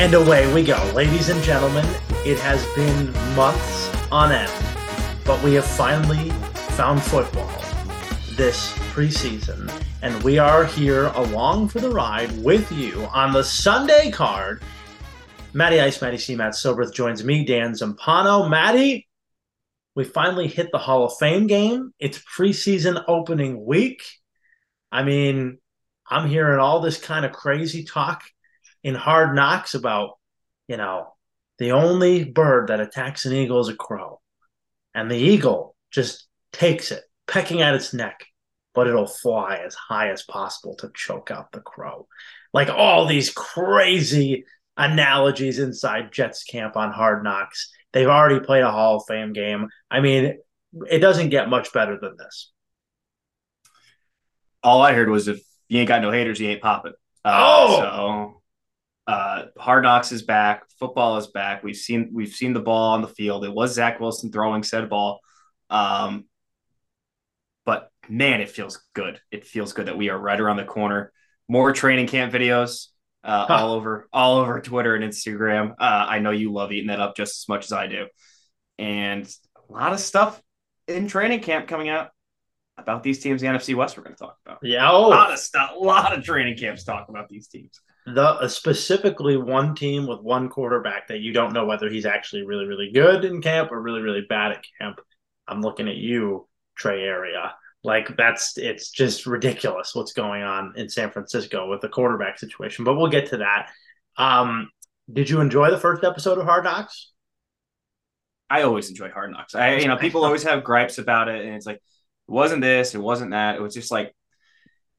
And away we go. Ladies and gentlemen, it has been months on end, but we have finally found football this preseason. And we are here along for the ride with you on the Sunday card. Matty Ice, Matty C, Matt Soberth joins me, Dan Zampano. Matty, we finally hit the Hall of Fame game. It's preseason opening week. I mean, I'm hearing all this kind of crazy talk in hard knocks about, you know, the only bird that attacks an eagle is a crow. And the eagle just takes it, pecking at its neck, but it'll fly as high as possible to choke out the crow. Like all these crazy analogies inside Jets camp on hard knocks. They've already played a Hall of Fame game. I mean, it doesn't get much better than this. All I heard was if you ain't got no haters, you ain't popping. Uh, oh, so uh, Hard Knocks is back. Football is back. We've seen we've seen the ball on the field. It was Zach Wilson throwing said ball, um, but man, it feels good. It feels good that we are right around the corner. More training camp videos uh, huh. all over all over Twitter and Instagram. Uh, I know you love eating that up just as much as I do, and a lot of stuff in training camp coming out about these teams. The NFC West we're going to talk about. Yeah, oh. a lot of stuff. A lot of training camps talk about these teams the uh, specifically one team with one quarterback that you don't know whether he's actually really really good in camp or really really bad at camp. I'm looking at you, Trey Area. Like that's it's just ridiculous what's going on in San Francisco with the quarterback situation. But we'll get to that. Um, did you enjoy the first episode of Hard Knocks? I always enjoy Hard Knocks. I you know people always have gripes about it, and it's like it wasn't this, it wasn't that. It was just like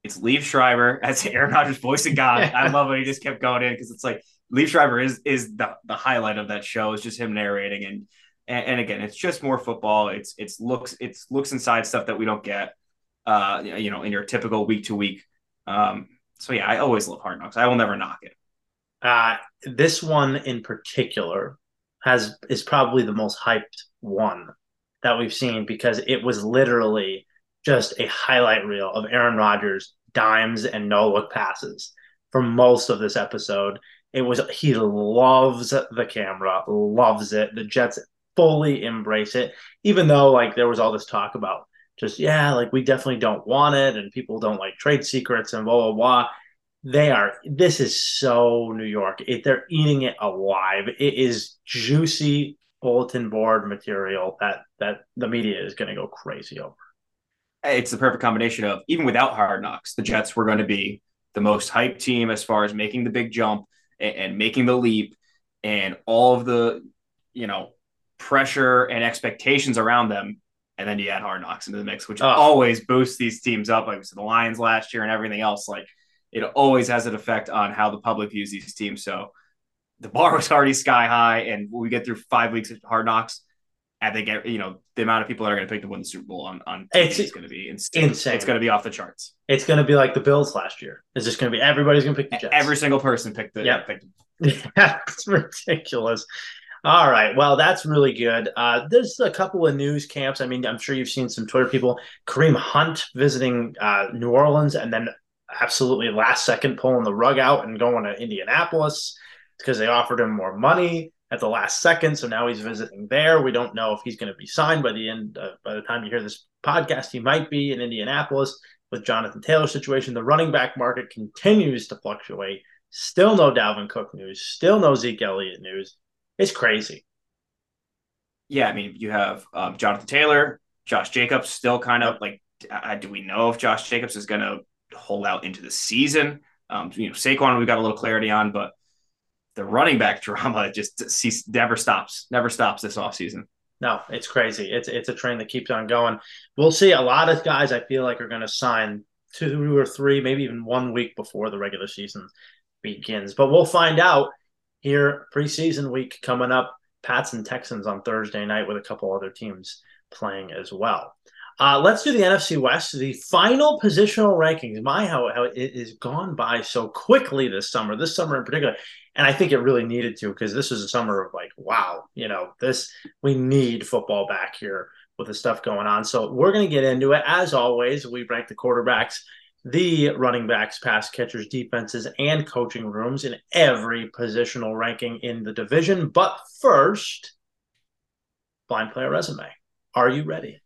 it's Liev Schreiber as Aaron Rodgers' voice of God. I love it. He just kept going in because it's like Liev Schreiber is is the, the highlight of that show. It's just him narrating and, and and again, it's just more football. It's it's looks it's looks inside stuff that we don't get, uh, you know, in your typical week to week. Um, so yeah, I always love Hard Knocks. I will never knock it. Uh, this one in particular has is probably the most hyped one that we've seen because it was literally just a highlight reel of Aaron Rodgers dimes and no look passes for most of this episode. It was he loves the camera, loves it. The Jets fully embrace it, even though like there was all this talk about just yeah, like we definitely don't want it, and people don't like trade secrets and blah blah blah. They are. This is so New York. It, they're eating it alive. It is juicy bulletin board material that that the media is going to go crazy over it's the perfect combination of even without hard knocks, the Jets were going to be the most hyped team as far as making the big jump and, and making the leap and all of the, you know, pressure and expectations around them. And then you add hard knocks into the mix, which oh. always boosts these teams up. Like we said, the Lions last year and everything else. Like it always has an effect on how the public views these teams. So the bar was already sky high, and we get through five weeks of hard knocks I think you know the amount of people that are going to pick to win the Super Bowl on on it's, is going to be insane. insane. It's going to be off the charts. It's going to be like the Bills last year. It's just going to be everybody's going to pick the Jets. Every single person picked the yeah. Picked yeah, it's ridiculous. All right, well that's really good. Uh, there's a couple of news camps. I mean, I'm sure you've seen some Twitter people. Kareem Hunt visiting uh, New Orleans, and then absolutely last second pulling the rug out and going to Indianapolis because they offered him more money at the last second. So now he's visiting there. We don't know if he's going to be signed by the end. Uh, by the time you hear this podcast, he might be in Indianapolis with Jonathan Taylor situation. The running back market continues to fluctuate. Still no Dalvin Cook news. Still no Zeke Elliott news. It's crazy. Yeah, I mean, you have um, Jonathan Taylor, Josh Jacobs, still kind of like. Uh, do we know if Josh Jacobs is going to hold out into the season? Um, you know, Saquon, we've got a little clarity on, but the running back drama just never stops, never stops this offseason. No, it's crazy. It's it's a train that keeps on going. We'll see. A lot of guys I feel like are going to sign two or three, maybe even one week before the regular season begins. But we'll find out here preseason week coming up. Pats and Texans on Thursday night with a couple other teams playing as well. Uh, let's do the NFC West, the final positional rankings. My, how, how it has gone by so quickly this summer, this summer in particular. And I think it really needed to because this is a summer of like, wow, you know, this, we need football back here with the stuff going on. So we're going to get into it. As always, we rank the quarterbacks the running backs, pass catchers, defenses, and coaching rooms in every positional ranking in the division. But first, blind player resume. Are you ready?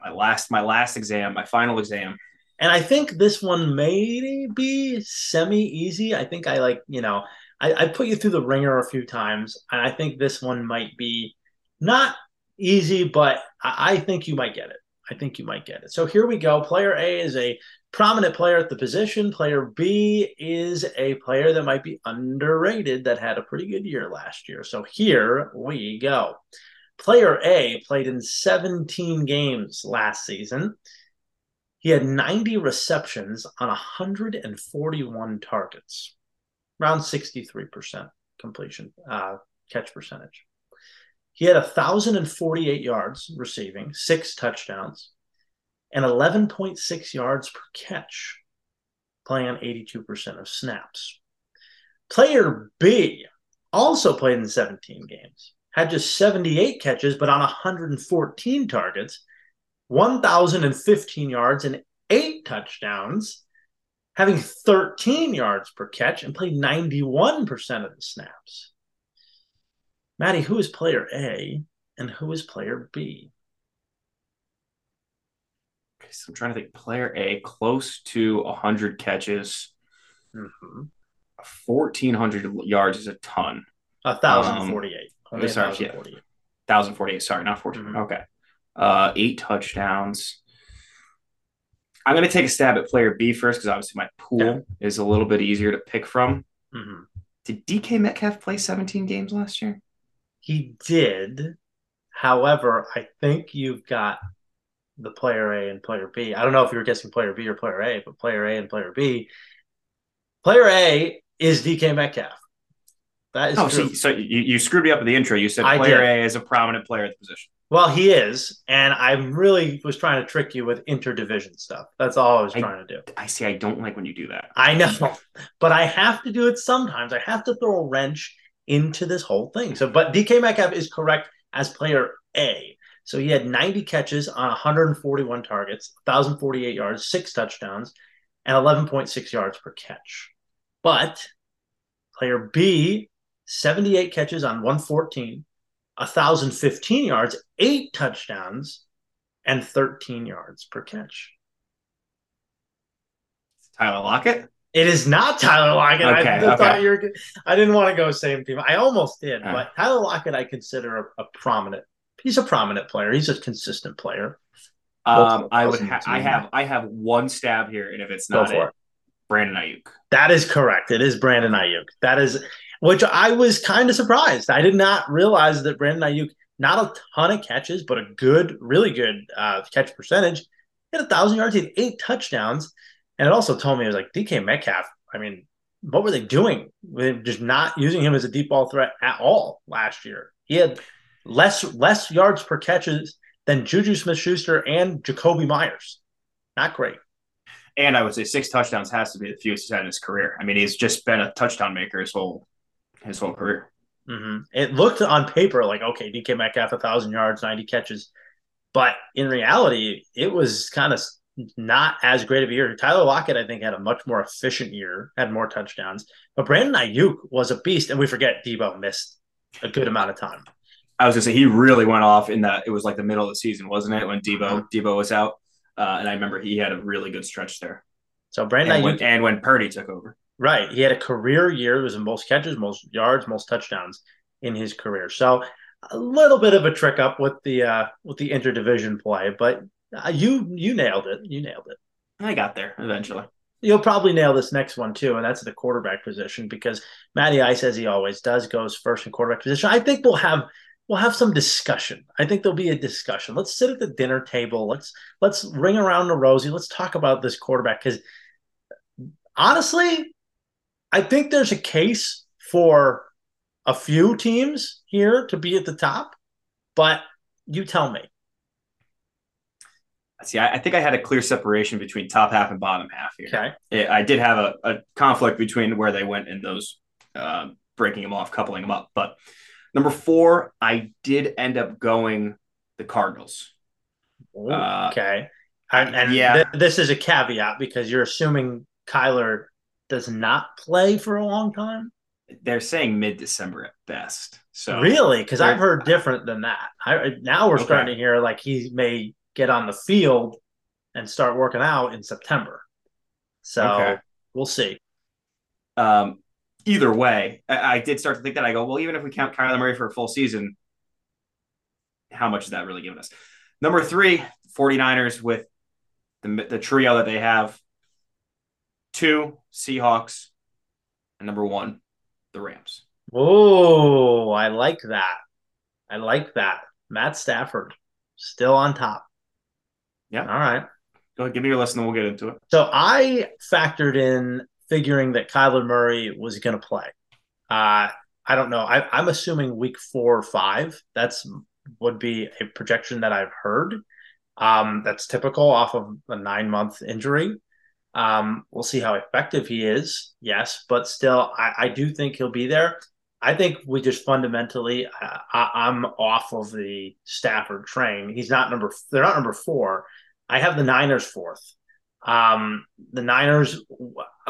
My last, my last exam, my final exam. And I think this one may be semi easy. I think I like, you know, I, I put you through the ringer a few times, and I think this one might be not easy, but I, I think you might get it. I think you might get it. So here we go. Player A is a prominent player at the position. Player B is a player that might be underrated that had a pretty good year last year. So here we go. Player A played in 17 games last season. He had 90 receptions on 141 targets, around 63% completion uh, catch percentage. He had 1,048 yards receiving, six touchdowns, and 11.6 yards per catch, playing on 82% of snaps. Player B also played in 17 games, had just 78 catches, but on 114 targets, 1,015 yards and eight touchdowns, having 13 yards per catch, and played 91% of the snaps. Matty, who is player A and who is player B? Okay, so I'm trying to think. Player A, close to 100 catches. Mm-hmm. 1,400 yards is a ton. 1,048. Um, sorry, 1,048. 1,048. Sorry, not 14. Mm-hmm. Okay. Uh, eight touchdowns. I'm going to take a stab at player B first because obviously my pool yeah. is a little bit easier to pick from. Mm-hmm. Did DK Metcalf play 17 games last year? He did. However, I think you've got the player A and player B. I don't know if you were guessing player B or player A, but player A and player B. Player A is DK Metcalf. That is oh, true. So, so you, you screwed me up in the intro. You said player A is a prominent player at the position. Well, he is, and I really was trying to trick you with interdivision stuff. That's all I was trying to do. I see. I don't like when you do that. I know, but I have to do it sometimes. I have to throw a wrench into this whole thing. So, but DK Metcalf is correct as player A. So he had 90 catches on 141 targets, 1,048 yards, six touchdowns, and 11.6 yards per catch. But player B, 78 catches on 114, 1,015 yards, eight touchdowns, and 13 yards per catch. Tyler Lockett? It is not Tyler Lockett. Okay, I okay. thought you were. I didn't want to go same team. I almost did, All but right. Tyler Lockett, I consider a, a, prominent. He's a prominent player. He's a consistent player. Um, I would. Ha- I have. I have one stab here, and if it's not it, it, Brandon Aiyuk. That is correct. It is Brandon Aiyuk. That is, which I was kind of surprised. I did not realize that Brandon Aiyuk not a ton of catches, but a good, really good uh, catch percentage. He had a thousand yards. He had eight touchdowns. And it also told me it was like DK Metcalf. I mean, what were they doing? With just not using him as a deep ball threat at all last year. He had less less yards per catches than Juju Smith Schuster and Jakobi Meyers. Not great. And I would say six touchdowns has to be the fewest he's had in his career. I mean, he's just been a touchdown maker his whole his whole career. Mm-hmm. It looked on paper like okay, DK Metcalf a thousand yards, ninety catches, but in reality, it was kind of not as great of a year. Tyler Lockett, I think, had a much more efficient year, had more touchdowns. But Brandon Aiyuk was a beast, and we forget Deebo missed a good amount of time. I was gonna say he really went off in that. It was like the middle of the season, wasn't it, when Deebo mm-hmm. Deebo was out? Uh, and I remember he had a really good stretch there. So Brandon and Aiyuk, when, and when Purdy took over, right? He had a career year. It was the most catches, most yards, most touchdowns in his career. So a little bit of a trick up with the uh, with the interdivision play, but uh, you you nailed it. You nailed it. I got there eventually. You'll probably nail this next one too, and that's the quarterback position because Matty Ice, as he always does, goes first in quarterback position. I think we'll have we'll have some discussion. I think there'll be a discussion. Let's sit at the dinner table. Let's let's ring around the rosy. Let's talk about this quarterback because honestly, I think there's a case for a few teams here to be at the top, but you tell me see, I, I, think I had a clear separation between top half and bottom half here. Okay. I did have a, a conflict between where they went and those uh, breaking them off, coupling them up. But number four, I did end up going the Cardinals. Ooh, uh, okay. And, and Yeah. th- this is a caveat because you're assuming Kyler does not play for a long time. They're saying mid December at best. So really? Because I've heard different than that. I, now we're Okay. starting to hear like he may get on the field and start working out in September. So Okay. we'll see. um, either way, I, I did start to think that. I go, well, even if we count Kyler Murray for a full season, how much is that really giving us? Number three, 49ers with the, the trio that they have two, Seahawks, and number one, the Rams. Oh, I like that. I like that. Matt Stafford still on top. Yeah. All right. Go ahead, give me your list and then we'll get into it. So I factored in figuring that Kyler Murray was going to play. Uh, I don't know. I, I'm assuming week four or five. That's would be a projection that I've heard. Um, that's typical off of a nine month injury. Um, we'll see how effective he is. Yes, but still, I, I do think he'll be there. I think we just fundamentally, uh, I, I'm off of the Stafford train. He's not number. They're not number four. I have the Niners fourth. Um, the Niners,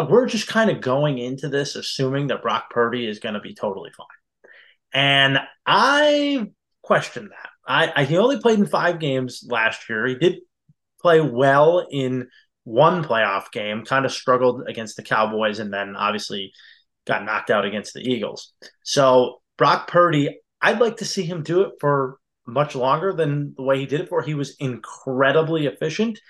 we're just kind of going into this assuming that Brock Purdy is going to be totally fine. And I question that. I, I he only played in five games last year. He did play well in one playoff game, kind of struggled against the Cowboys, and then obviously got knocked out against the Eagles. So Brock Purdy, I'd like to see him do it for much longer than the way he did it for. He was incredibly efficient.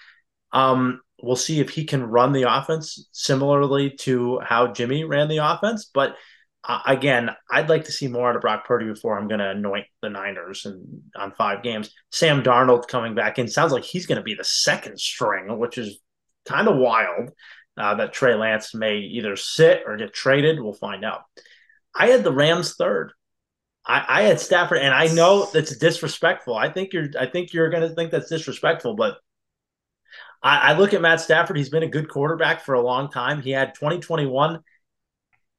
Um, we'll see if he can run the offense similarly to how Jimmy ran the offense. But uh, again, I'd like to see more out of Brock Purdy before I'm going to anoint the Niners and on five games. Sam Darnold coming back in sounds like he's going to be the second string, which is kind of wild. Uh, that Trey Lance may either sit or get traded. We'll find out. I had the Rams third. I, I had Stafford, and I know that's disrespectful. I think you're. I think you're going to think that's disrespectful, but I, I, look at Matt Stafford. He's been a good quarterback for a long time. He had 2021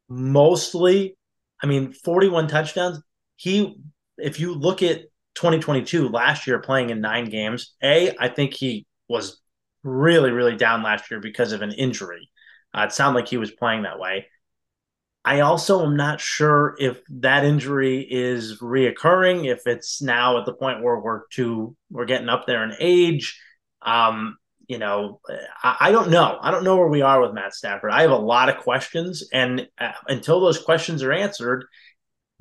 mostly, I mean, 41 touchdowns. He, if you look at 2022 last year playing in nine games, A, I think he was really, really down last year because of an injury. Uh, it sounded like he was playing that way. I also am not sure if that injury is reoccurring, if it's now at the point where we're too we're getting up there in age. Um, you know, I, I, don't know. I don't know where we are with Matt Stafford. I have a lot of questions, and uh, until those questions are answered,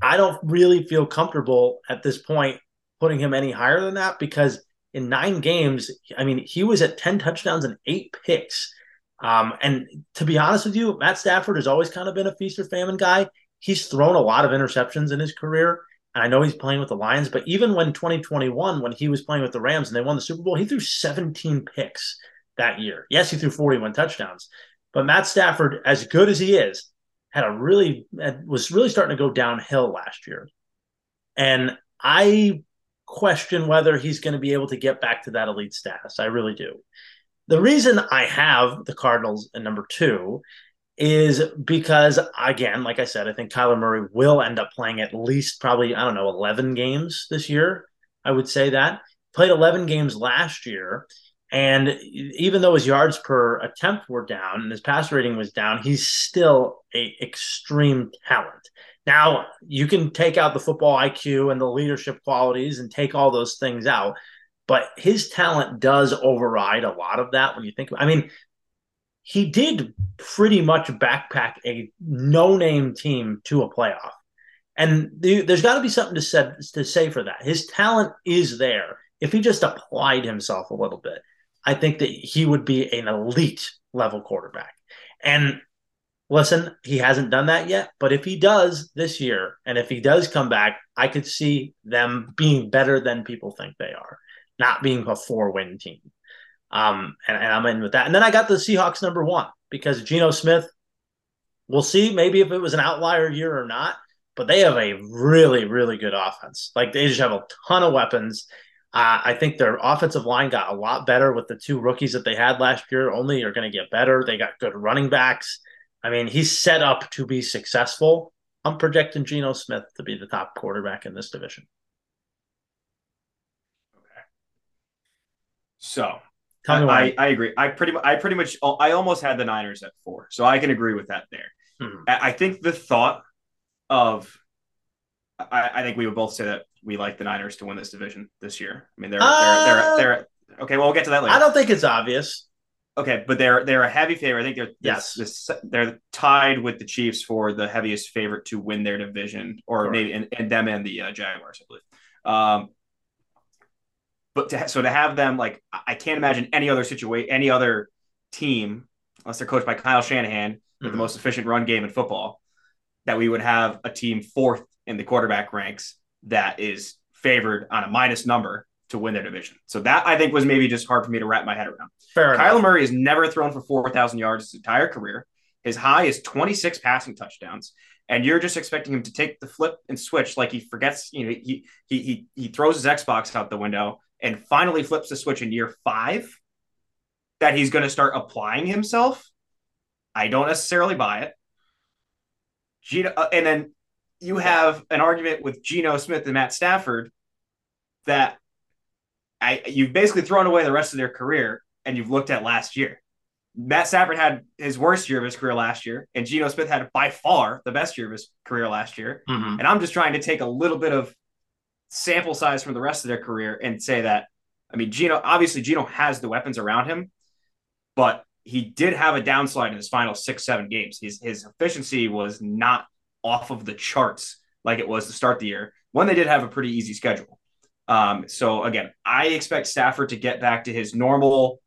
I don't really feel comfortable at this point putting him any higher than that because in nine games, I mean, he was at 10 touchdowns and eight picks. Um, and to be honest with you, Matt Stafford has always kind of been a feast or famine guy. He's thrown a lot of interceptions in his career. And I know he's playing with the Lions, but even when 2021, when he was playing with the Rams and they won the Super Bowl, he threw 17 picks that year. Yes, he threw 41 touchdowns, but Matt Stafford, as good as he is, had a really was really starting to go downhill last year. And I question whether he's going to be able to get back to that elite status. I really do. The reason I have the Cardinals in number two is because, again, like I said, I think Kyler Murray will end up playing at least probably, I don't know, 11 games this year. I would say that. Played 11 games last year. And even though his yards per attempt were down and his pass rating was down, he's still a extreme talent. Now you can take out the football IQ and the leadership qualities and take all those things out, but his talent does override a lot of that when you think. I mean, he did pretty much backpack a no-name team to a playoff, and there's got to be something to said to say for that. His talent is there if he just applied himself a little bit. I think that he would be an elite level quarterback. And listen, he hasn't done that yet, but if he does this year, and if he does come back, I could see them being better than people think they are, not being a four win team. Um, and, and I'm in with that. And then I got the Seahawks number one because Geno Smith, we'll see maybe if it was an outlier year or not, but they have a really, really good offense. Like they just have a ton of weapons. Uh, I think their offensive line got a lot better with the two rookies that they had last year. Only are going to get better. They got good running backs. I mean, he's set up to be successful. I'm projecting Geno Smith to be the top quarterback in this division. Okay. So why. I, I agree. I pretty I pretty much I almost had the Niners at four, so I can agree with that there. Hmm. I, I think the thought of I, I, think we would both say that we like the Niners to win this division this year. I mean, they're uh, they're, they're they're okay. Well, we'll get to that later. I don't think it's obvious. Okay, but they're they're a heavy favorite. I think they're yes this, they're tied with the Chiefs for the heaviest favorite to win their division, or sure. maybe and, and, them and the uh, Jaguars, I believe. Um, but to, so to have them like I can't imagine any other situation, any other team, unless they're coached by Kyle Shanahan with mm-hmm. the most efficient run game in football, that we would have a team fourth in the quarterback ranks that is favored on a minus number to win their division. So that I think was maybe just hard for me to wrap my head around. Fair Kyler enough. Murray has never thrown for 4,000 yards his entire career. His high is 26 passing touchdowns. And you're just expecting him to take the flip and switch like he forgets, you know, he he he he throws his Xbox out the window and finally flips the switch in year five that he's going to start applying himself. I don't necessarily buy it. Geno, uh, and then you have an argument with Geno Smith and Matt Stafford that I you've basically thrown away the rest of their career and you've looked at last year. Matt Stafford had his worst year of his career last year, and Geno Smith had by far the best year of his career last year. Mm-hmm. And I'm just trying to take a little bit of sample size from the rest of their career and say that, I mean, Geno, obviously, Geno has the weapons around him, but he did have a downslide in his final six, seven games. His, his efficiency was not off of the charts like it was to start the year when they did have a pretty easy schedule. Um, so again, I expect Stafford to get back to his normal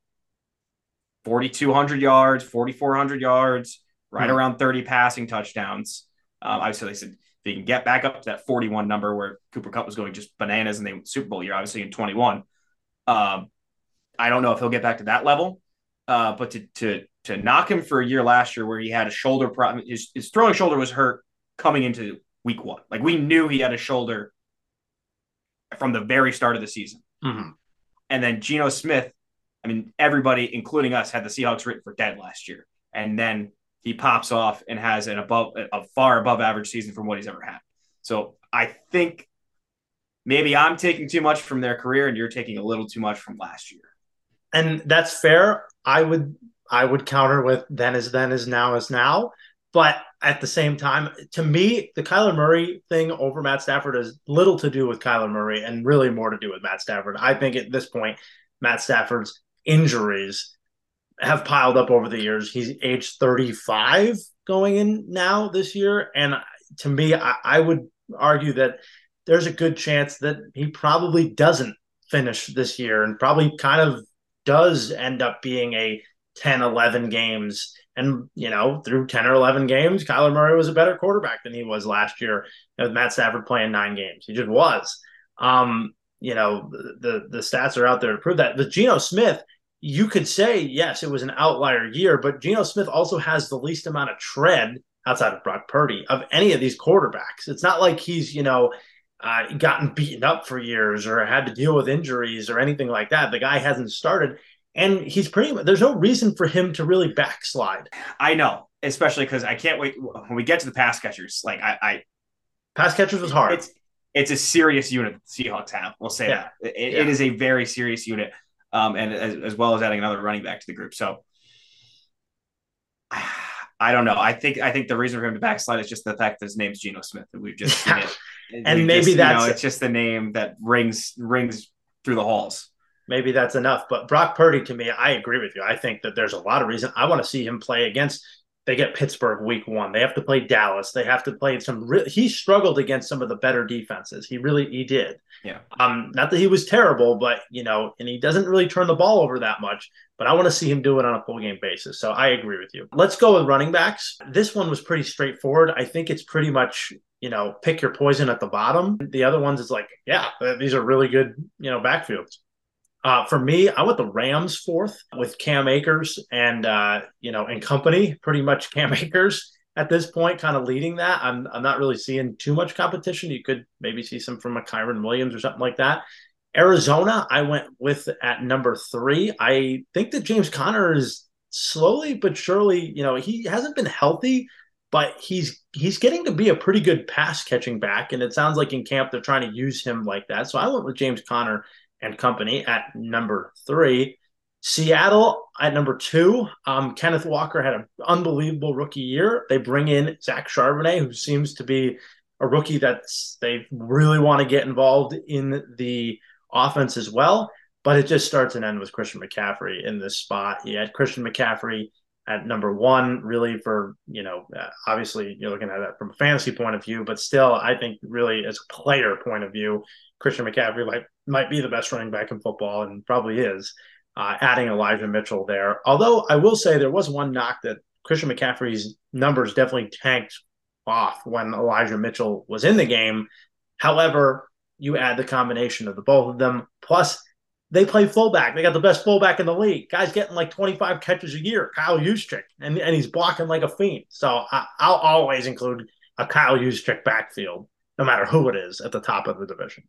4,200 yards, 4,400 yards, right mm-hmm. around 30 passing touchdowns. Um, obviously, they said if he can get back up to that 41 number where Cooper Kupp was going just bananas in the Super Bowl year, obviously in 21. Um, I don't know if he'll get back to that level, uh, but to to to knock him for a year last year where he had a shoulder problem, his, his throwing shoulder was hurt coming into week one. Like we knew he had a shoulder from the very start of the season. Mm-hmm. And then Geno Smith, I mean, everybody, including us, had the Seahawks written for dead last year. And then he pops off and has an above a far above average season from what he's ever had. So I think maybe I'm taking too much from their career and you're taking a little too much from last year. And that's fair. I would I would counter with then is then is now is now. But at the same time, to me, the Kyler Murray thing over Matt Stafford has little to do with Kyler Murray and really more to do with Matt Stafford. I think at this point, Matt Stafford's injuries have piled up over the years. He's age 35 going in now this year. And to me, I, I would argue that there's a good chance that he probably doesn't finish this year and probably kind of does end up being a 10, 11 games and, you know, through 10 or 11 games, Kyler Murray was a better quarterback than he was last year with Matt Stafford playing nine games. He just was. Um, you know, the, the stats are out there to prove that. But Geno Smith, you could say, yes, it was an outlier year, but Geno Smith also has the least amount of tread outside of Brock Purdy of any of these quarterbacks. It's not like he's, you know, uh, gotten beaten up for years or had to deal with injuries or anything like that. The guy hasn't started and he's pretty much there's no reason for him to really backslide. I know, especially because I can't wait when we get to the pass catchers. Like I, I pass catchers was hard. It's it's a serious unit the Seahawks have. We'll say yeah. that it, yeah. it is a very serious unit, um, and as, as well as adding another running back to the group. So I don't know. I think I think the reason for him to backslide is just the fact that his name's Geno Smith, and we've just seen it. and maybe just, that's you know, it's just the name that rings rings through the halls maybe that's enough. But Brock Purdy, to me, I agree with you. I think that there's a lot of reason. I want to see him play against. They get Pittsburgh week one. They have to play Dallas. They have to play some. Re- he struggled against some of the better defenses. He really he did. Yeah. Um. Not that he was terrible, but you know, and he doesn't really turn the ball over that much. But I want to see him do it on a full game basis. So I agree with you. Let's go with running backs. This one was pretty straightforward. I think it's pretty much you know pick your poison at the bottom. The other ones is like, yeah, these are really good you know backfields. Uh, for me, I went the Rams fourth with Cam Akers and uh, you know and company. Pretty much Cam Akers at this point, kind of leading that. I'm I'm not really seeing too much competition. You could maybe see some from a Kyren Williams or something like that. Arizona, I went with at number three. I think that James Conner is slowly but surely, you know, he hasn't been healthy, but he's he's getting to be a pretty good pass catching back. And it sounds like in camp they're trying to use him like that. So I went with James Conner and Company at number three. Seattle at number two. Um, Kenneth Walker had an unbelievable rookie year. They bring in Zach Charbonnet, who seems to be a rookie that they really want to get involved in the offense as well. But it just starts and ends with Christian McCaffrey in this spot. He had Christian McCaffrey at number one, really for you know, uh, obviously you're looking at that from a fantasy point of view, but still, I think really as a player point of view, Christian McCaffrey might might be the best running back in football and probably is. Uh, adding Elijah Mitchell there, although I will say there was one knock that Christian McCaffrey's numbers definitely tanked off when Elijah Mitchell was in the game. However, you add the combination of the both of them, plus they play fullback. They got the best fullback in the league. Guy's getting like 25 catches a year, Kyle Juszczyk, and, and he's blocking like a fiend. So I, will always include a Kyle Juszczyk backfield, no matter who it is at the top of the division.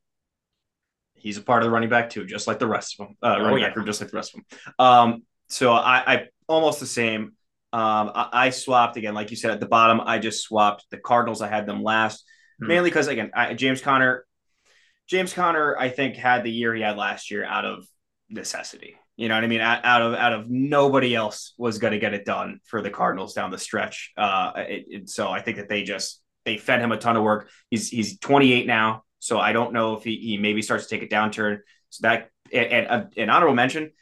He's a part of the running back too, just like the rest of them. Uh, oh, running yeah. back, just like the rest of them. Um, so I, I almost the same. Um, I, I, swapped again, like you said at the bottom. I just swapped the Cardinals. I had them last, hmm. mainly because again, I, James Conner James Conner, I think, had the year he had last year out of necessity. You know what I mean? Out, out of out of nobody else was going to get it done for the Cardinals down the stretch. Uh, it, it, so I think that they just they fed him a ton of work. He's he's 28 now, so I don't know if he, he maybe starts to take a downturn. So that and, and uh, an honorable mention,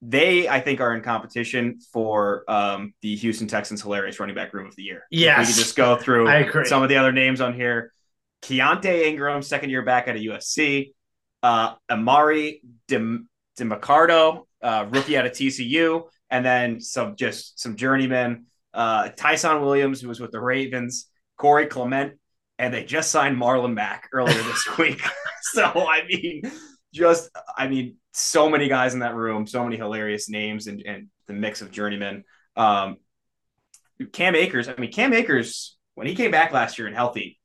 they I think are in competition for um, the Houston Texans hilarious running back room of the year. Yeah, we could just go through some of the other names on here. Keaontay Ingram, second year back at a USC. Uh, Emari Dem- Demercado, uh, rookie out of TCU, and then some just some journeymen. Uh, Ty'Son Williams, who was with the Ravens, Corey Clement, and they just signed Marlon Mack earlier this week. so I mean, just I mean, so many guys in that room, so many hilarious names, and, and the mix of journeymen. Um, Cam Akers, I mean, Cam Akers, when he came back last year and healthy,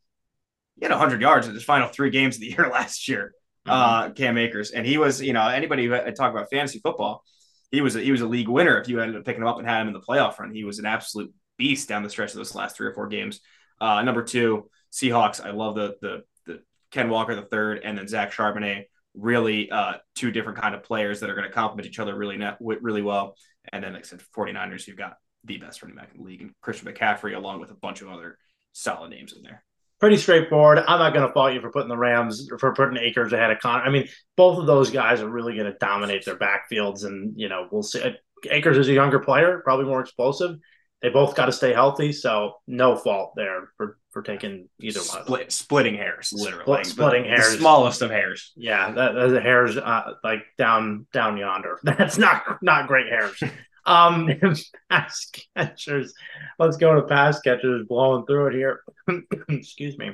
he had 100 yards in his final three games of the year last year. Mm-hmm. Uh, Cam Akers, and he was, you know, anybody who talk about fantasy football, he was a, he was a league winner. If you ended up picking him up and had him in the playoff run, he was an absolute beast down the stretch of those last three or four games. Uh, number two, Seahawks. I love the the the Ken Walker the third, and then Zach Charbonnet. Really, uh, two different kind of players that are going to complement each other really net, really well. And then, like I said, 49ers, you've got the best running back in the league, and Christian McCaffrey, along with a bunch of other solid names in there pretty straightforward. I'm not going to fault you for putting the Rams for putting Akers ahead of Conner. I mean, both of those guys are really going to dominate their backfields, and you know we'll see. Akers is a younger player, probably more explosive. They both got to stay healthy, so no fault there for for taking either Split, one. Splitting hairs, literally. Split, splitting the, hairs, the smallest of hairs. Yeah, that, the hairs uh, like down down yonder. That's not not great hairs. Um, pass catchers. Let's go to pass catchers. Blowing through it here. Excuse me.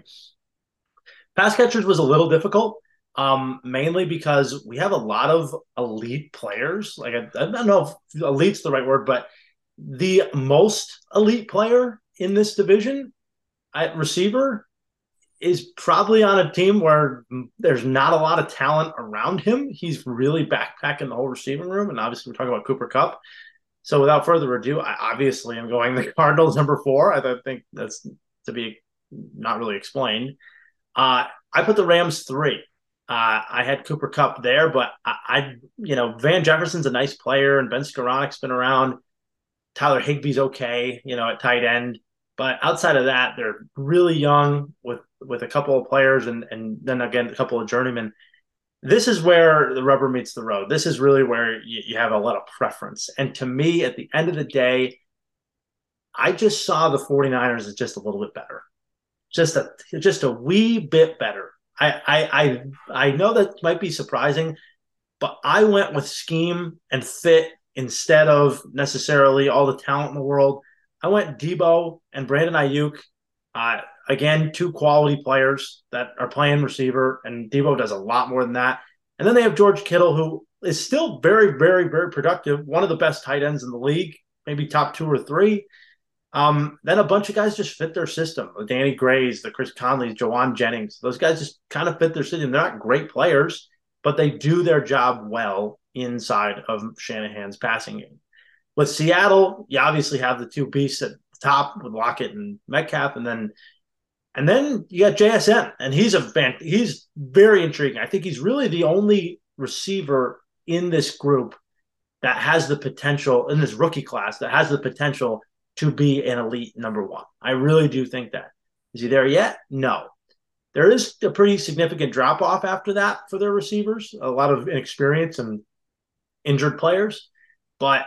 Pass catchers was a little difficult, um, mainly because we have a lot of elite players. Like I, I don't know if elite's the right word, but the most elite player in this division at receiver is probably on a team where there's not a lot of talent around him. He's really backpacking the whole receiving room. And obviously, we're talking about Cooper Kupp. So without further ado, I obviously am going the Cardinals number four. I think that's to be not really explained. Uh, I put the Rams three. Uh, I had Cooper Kupp there, but I, I, you know, Van Jefferson's a nice player, and Ben Skowronek's been around. Tyler Higbee's okay, you know, at tight end, but outside of that, they're really young with with a couple of players, and and then again a couple of journeymen this is where the rubber meets the road. This is really where you, you, have a lot of preference. And to me, at the end of the day, I just saw the 49ers as just a little bit better. Just a just a wee bit better. I I I, I know that might be surprising, but I went with scheme and fit instead of necessarily all the talent in the world. I went Deebo and Brandon Aiyuk. Uh, again, two quality players that are playing receiver, and Deebo does a lot more than that. And then they have George Kittle, who is still very, very, very productive. One of the best tight ends in the league, maybe top two or three. Um, then a bunch of guys just fit their system. The Danny Grays, the Chris Conleys, Jauan Jennings. Those guys just kind of fit their system. They're not great players, but they do their job well inside of Shanahan's passing game. With Seattle, you obviously have the two beasts at the top with Lockett and Metcalf, and then and then you got JSN, and he's a fan, he's very intriguing. I think he's really the only receiver in this group that has the potential in this rookie class that has the potential to be an elite number one. I really do think that. Is he there yet? No. There is a pretty significant drop off after that for their receivers, a lot of inexperience and injured players. But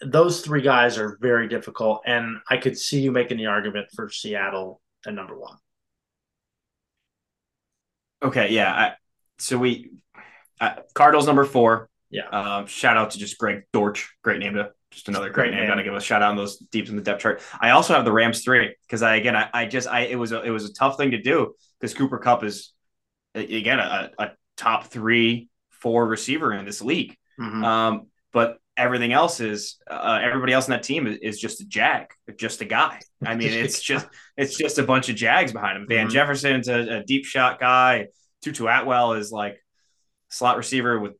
those three guys are very difficult. And I could see you making the argument for Seattle at number one. Okay. Yeah. I, so we, uh, Cardinals number four. Yeah. Um, shout out to just Greg Dortch. Great name to just another great, great name. Got to give a shout out on those deeps in the depth chart. I also have the Rams three because I again I, I just I it was a it was a tough thing to do because Cooper Kupp is again a, a top three four receiver in this league. Mm-hmm. Um, but everything else is uh, everybody else in that team is, is, just a jag, just a guy. I mean, it's just it's just a bunch of jags behind him. Van mm-hmm. Jefferson's a, a, deep shot guy. Tutu Atwell is like slot receiver with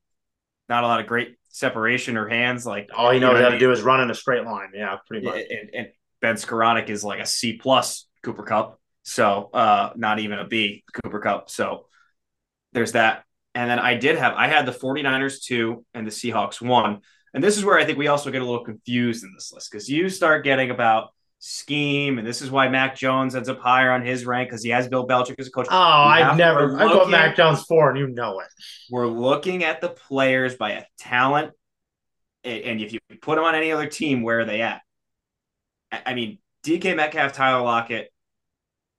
not a lot of great separation or hands. Like all he knows how to do is run in a straight line. Yeah, pretty much. And, and Ben Skowronek is like a C plus Cooper Kupp. So uh not even a B Cooper Kupp. So there's that. And then I did have I had the 49ers two and the Seahawks one. And this is where I think we also get a little confused in this list because you start getting about scheme, and this is why Mac Jones ends up higher on his rank because he has Bill Belichick as a coach. Oh, I've never. I got Mac Jones four, and you know it. We're looking at the players by a talent, and if you put them on any other team, where are they at? I mean, DK Metcalf, Tyler Lockett,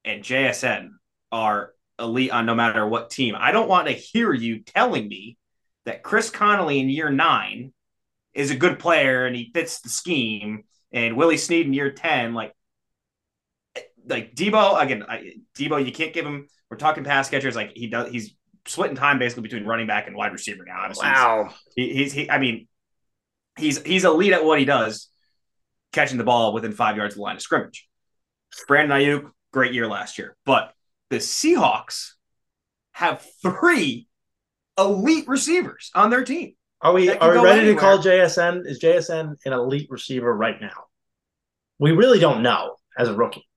and JSN are elite on no matter what team. I don't want to hear you telling me that Chris Conley in year nine is a good player and he fits the scheme and Willie Snead in year 10, like, like Deebo, again, I, Deebo, you can't give him, we're talking pass catchers. Like he does, he's splitting time basically between running back and wide receiver now. Obviously, wow. He, he's, he, I mean, he's, he's elite at what he does, catching the ball within five yards of the line of scrimmage. Brandon Aiyuk, great year last year. But the Seahawks have three elite receivers on their team. Are we are we ready anywhere. to call JSN? Is JSN an elite receiver right now? We really don't know as a rookie.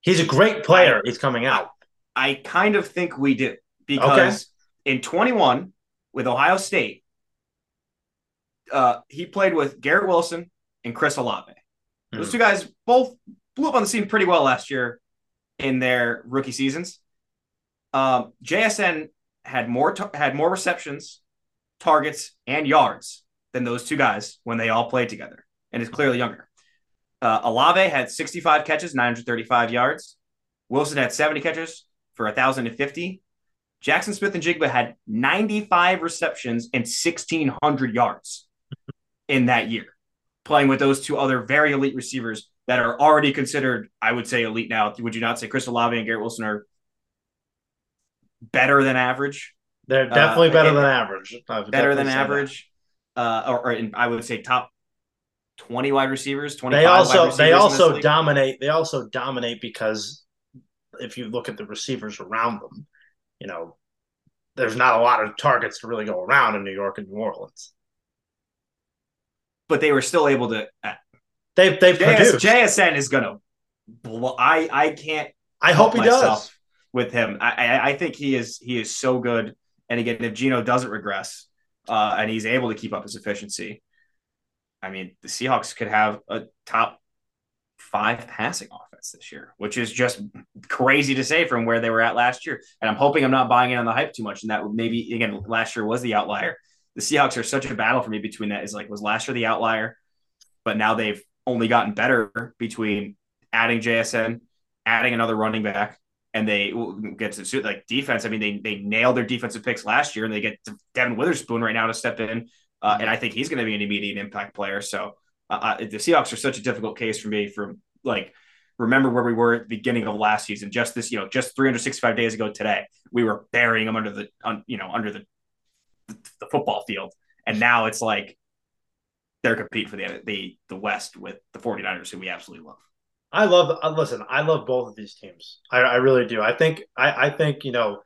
He's a great player. I, he's coming out. I kind of think we do because okay. in 21 with Ohio State, uh, he played with Garrett Wilson and Chris Olave. Those hmm. two guys both blew up on the scene pretty well last year in their rookie seasons. Um, JSN had more t- had more receptions targets, and yards than those two guys when they all played together, and is clearly younger. Uh, Olave had 65 catches, 935 yards. Wilson had 70 catches for 1,050. Jackson Smith-Njigba had 95 receptions and 1,600 yards in that year, playing with those two other very elite receivers that are already considered, I would say, elite now. Would you not say Chris Olave and Garrett Wilson are better than average? They're uh, definitely uh, better than average. Better than average, uh, or, or I would say top twenty wide receivers. Twenty. They also they also dominate. They also dominate because if you look at the receivers around them, you know, there's not a lot of targets to really go around in New York and New Orleans. But they were still able to. Uh, they've JS, JSN is gonna. Blow, I I can't. I hope he does with him. I, I think he is he is so good. And again, if Geno doesn't regress uh, and he's able to keep up his efficiency, I mean, the Seahawks could have a top five passing offense this year, which is just crazy to say from where they were at last year. And I'm hoping I'm not buying in on the hype too much. And that maybe again, last year was the outlier. The Seahawks are such a battle for me between that. Is like was last year the outlier, but now they've only gotten better between adding JSN, adding another running back, and they get to suit like defense. I mean, they they nailed their defensive picks last year, and they get Devon Witherspoon right now to step in, uh, and I think he's going to be an immediate impact player. So uh, uh, the Seahawks are such a difficult case for me. From like, remember where we were at the beginning of last season, just this, you know, just 365 days ago today, we were burying them under the, un, you know, under the the football field, and now it's like they're competing for the the the West with the 49ers, who we absolutely love. I love. Uh, listen, I love both of these teams. I, I really do. I think. I, I think you know.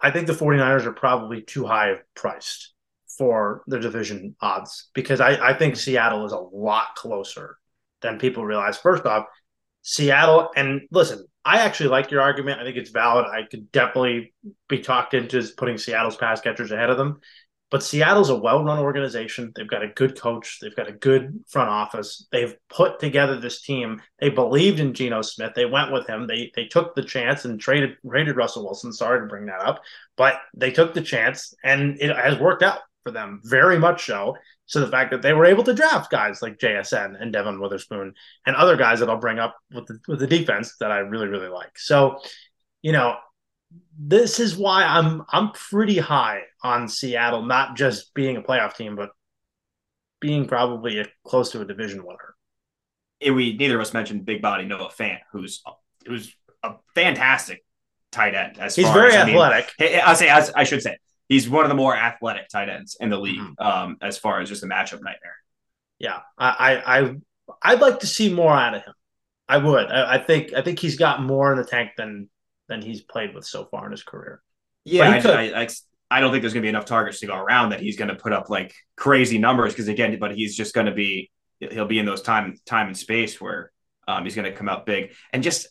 I think the 49ers are probably too high priced for the division odds because I, I think Seattle is a lot closer than people realize. First off, Seattle, and listen, I actually like your argument. I think it's valid. I could definitely be talked into putting Seattle's pass catchers ahead of them. But Seattle's a well-run organization. They've got a good coach. They've got a good front office. They've put together this team. They believed in Geno Smith. They went with him. They they took the chance and traded traded Russell Wilson. Sorry to bring that up, but they took the chance, and it has worked out for them very much so. So the fact that they were able to draft guys like JSN and Devon Witherspoon and other guys that I'll bring up with the, with the defense that I really really like. So, you know, this is why I'm I'm pretty high on Seattle, not just being a playoff team, but being probably a, close to a division winner. And we neither of us mentioned big body Noah Fant, who's who's a fantastic tight end. As he's very as, athletic. I mean, I'll say as I should say he's one of the more athletic tight ends in the league, mm-hmm. um, as far as just a matchup nightmare. Yeah, I, I I'd like to see more out of him. I would. I, I think I think he's got more in the tank than than he's played with so far in his career. Yeah, I, I, I, I, don't think there's going to be enough targets to go around that he's going to put up like crazy numbers because again, but he's just going to be he'll be in those time time and space where um, he's going to come out big and just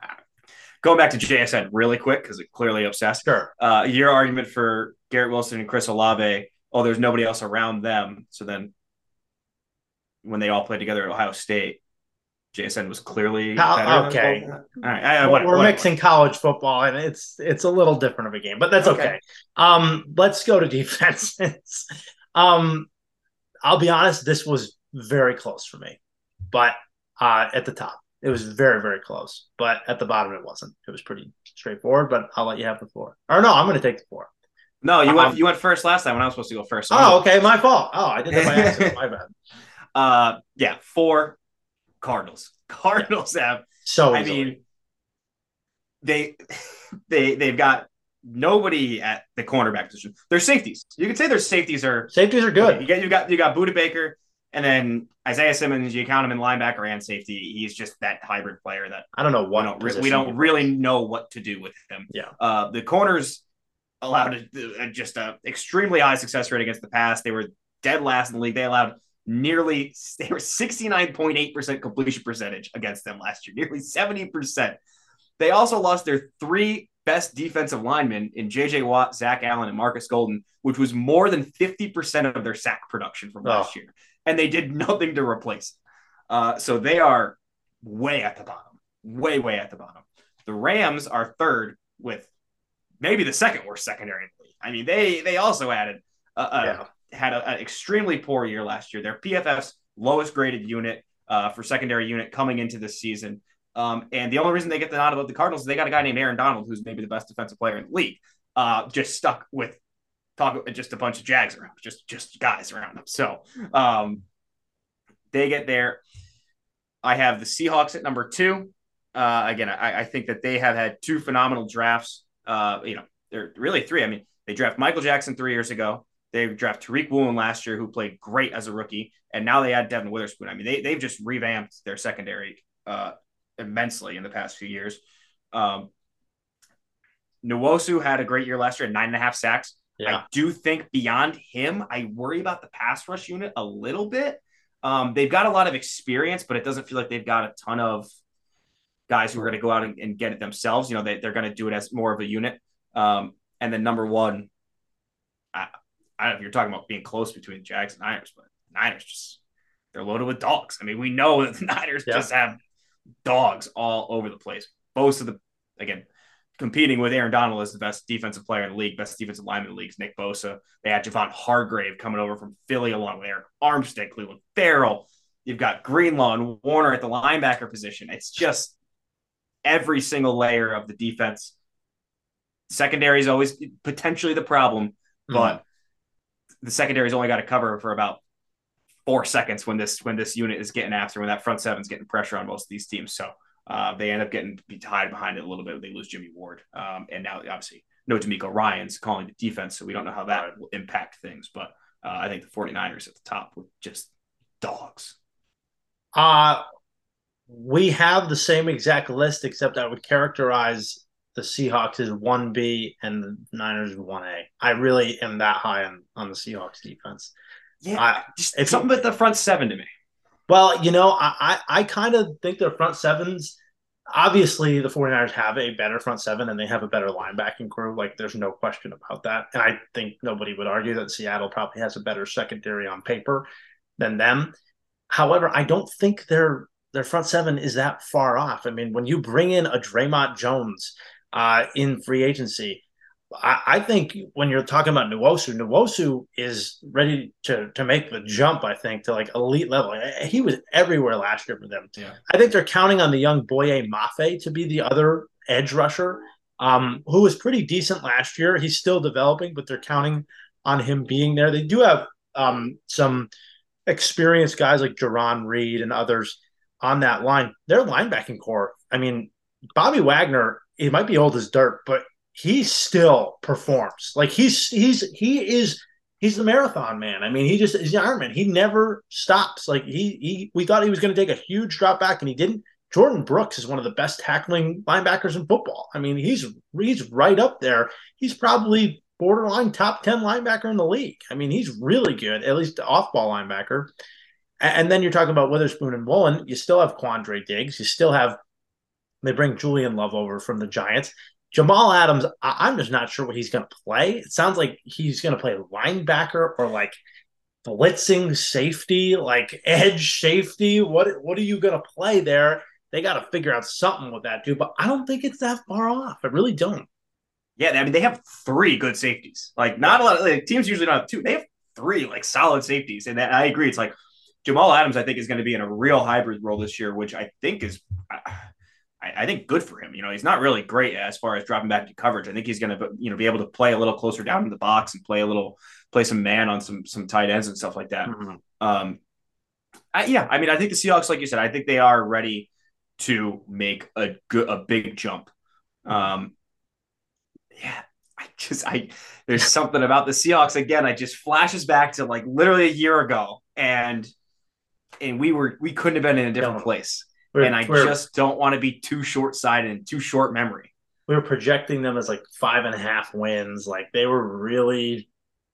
going back to JSN really quick because it clearly obsessed. Sure. Uh, your argument for Garrett Wilson and Chris Olave. Oh, there's nobody else around them. So then, when they all played together at Ohio State, JSN was clearly okay. All right, I, we're whatever. mixing college football, and it's it's a little different of a game, but that's okay. okay. Um, let's go to defenses. um, I'll be honest, this was very close for me, but uh, at the top, it was very very close. But at the bottom, it wasn't. It was pretty straightforward. But I'll let you have the floor. Or no, I'm going to take the floor. No, you um, went you went first last time when I was supposed to go first. So oh, okay, my fault. Oh, I did that by accident. my bad. Uh, yeah, four Cardinals. Cardinals have so I mean they they they've got nobody at the cornerback position. Their safeties. You could say their safeties are safeties are good. Okay, you got you got you got Budda Baker and then Isaiah Simmons, you count him in linebacker and safety. He's just that hybrid player that I don't know what we don't, we don't really know what to do with him. Yeah. Uh, the corners allowed a, a, just a extremely high success rate against the pass. They were dead last in the league. They allowed nearly they were 69.8% completion percentage against them last year, nearly 70%. They also lost their three best defensive linemen in JJ Watt, Zach Allen, and Marcus Golden, which was more than 50% of their sack production from last oh. year. And they did nothing to replace it. Uh, so they are way at the bottom, way, way at the bottom. The Rams are third with maybe the second worst secondary in the league. I mean, they they also added yeah had an extremely poor year last year. Their PFF's lowest graded unit uh, for secondary unit coming into this season. Um, and the only reason they get the nod about the Cardinals is they got a guy named Aaron Donald, who's maybe the best defensive player in the league, uh, just stuck with talk just a bunch of Jags around, just just guys around them. So um, they get there. I have the Seahawks at number two. Uh, again, I, I, think that they have had two phenomenal drafts. Uh, you know, they're really three. I mean, they draft Michael Jackson three years ago. They draft Tariq Woolen last year, who played great as a rookie, and now they add Devon Witherspoon. I mean, they they've just revamped their secondary uh, immensely in the past few years. Um, Nwosu had a great year last year, nine and a half sacks. Yeah. I do think beyond him, I worry about the pass rush unit a little bit. Um, they've got a lot of experience, but it doesn't feel like they've got a ton of guys who are going to go out and, and, get it themselves. You know, they, they're going to do it as more of a unit. Um, and then number one, I don't know if you're talking about being close between the Jags and Niners, but Niners just they're loaded with dogs. I mean, we know that the Niners yeah. just have dogs all over the place. Most of the again competing with Aaron Donald as the best defensive player in the league, best defensive lineman in the league, Nick Bosa. They had Javon Hargrave coming over from Philly along with Arik Armstead, Clelin Ferrell. You've got Greenlaw and Warner at the linebacker position. It's just every single layer of the defense. Secondary is always potentially the problem, mm-hmm. but the secondary's only got to cover for about four seconds when this when this unit is getting after when that front seven's getting pressure on most of these teams. So uh, they end up getting tied behind it a little bit. They lose Jimmy Ward, um, and now obviously no DeMeco Ryans calling the defense, so we don't know how that will impact things. But uh, I think the 49ers at the top with just dogs. Uh we have the same exact list, except I would characterize the Seahawks is one B and the Niners one A. I really am that high on on the Seahawks defense. Yeah, I, it's something with the front seven to me. Well, you know, I I, I kind of think their front sevens. obviously the 49ers have a better front seven and they have a better linebacking crew. Like there's no question about that. And I think nobody would argue that Seattle probably has a better secondary on paper than them. However, I don't think their their front seven is that far off. I mean, when you bring in a Dre'Mont Jones uh, in free agency, I, I, think when you're talking about Nwosu, Nwosu is ready to to make the jump. I think to like elite level. He was everywhere last year for them. Yeah. I think they're counting on the young Boye Mafe to be the other edge rusher, um, who was pretty decent last year. He's still developing, but they're counting on him being there. They do have um, some experienced guys like Jarran Reed and others on that line. Their linebacking core. I mean, Bobby Wagner. He might be old as dirt, but he still performs. Like he's he's he is he's the marathon man. I mean, he just he's the Ironman. He never stops. Like he he we thought he was going to take a huge drop back and he didn't. Jordyn Brooks is one of the best tackling linebackers in football. I mean, he's he's right up there. He's probably borderline top 10 linebacker in the league. I mean, he's really good, at least off ball linebacker. And then you're talking about Witherspoon and Woolen. You still have Quandre Diggs. You still have, they bring Julian Love over from the Giants. Jamal Adams, I- am just not sure what he's going to play. It sounds like he's going to play linebacker or like blitzing safety, like edge safety. What what are you going to play there? They got to figure out something with that dude, but I don't think it's that far off. I really don't. Yeah, I mean they have three good safeties. Like not a lot of like, teams usually don't have two. They have three like solid safeties, and that, I agree. It's like Jamal Adams, I think, is going to be in a real hybrid role this year, which I think is. I, think good for him. You know, he's not really great as far as dropping back to coverage. I think he's going to, you know, be able to play a little closer down in the box and play a little, play some man on some some tight ends and stuff like that. Mm-hmm. Um, I, yeah, I mean, I think the Seahawks, like you said, I think they are ready to make a good, a big jump. Um, yeah, I just, I there's something about the Seahawks again. I just flashes back to like literally a year ago, and and we were we couldn't have been in a different place we're, and I just don't want to be too short sighted and too short memory. We were projecting them as like five and a half wins. Like they were really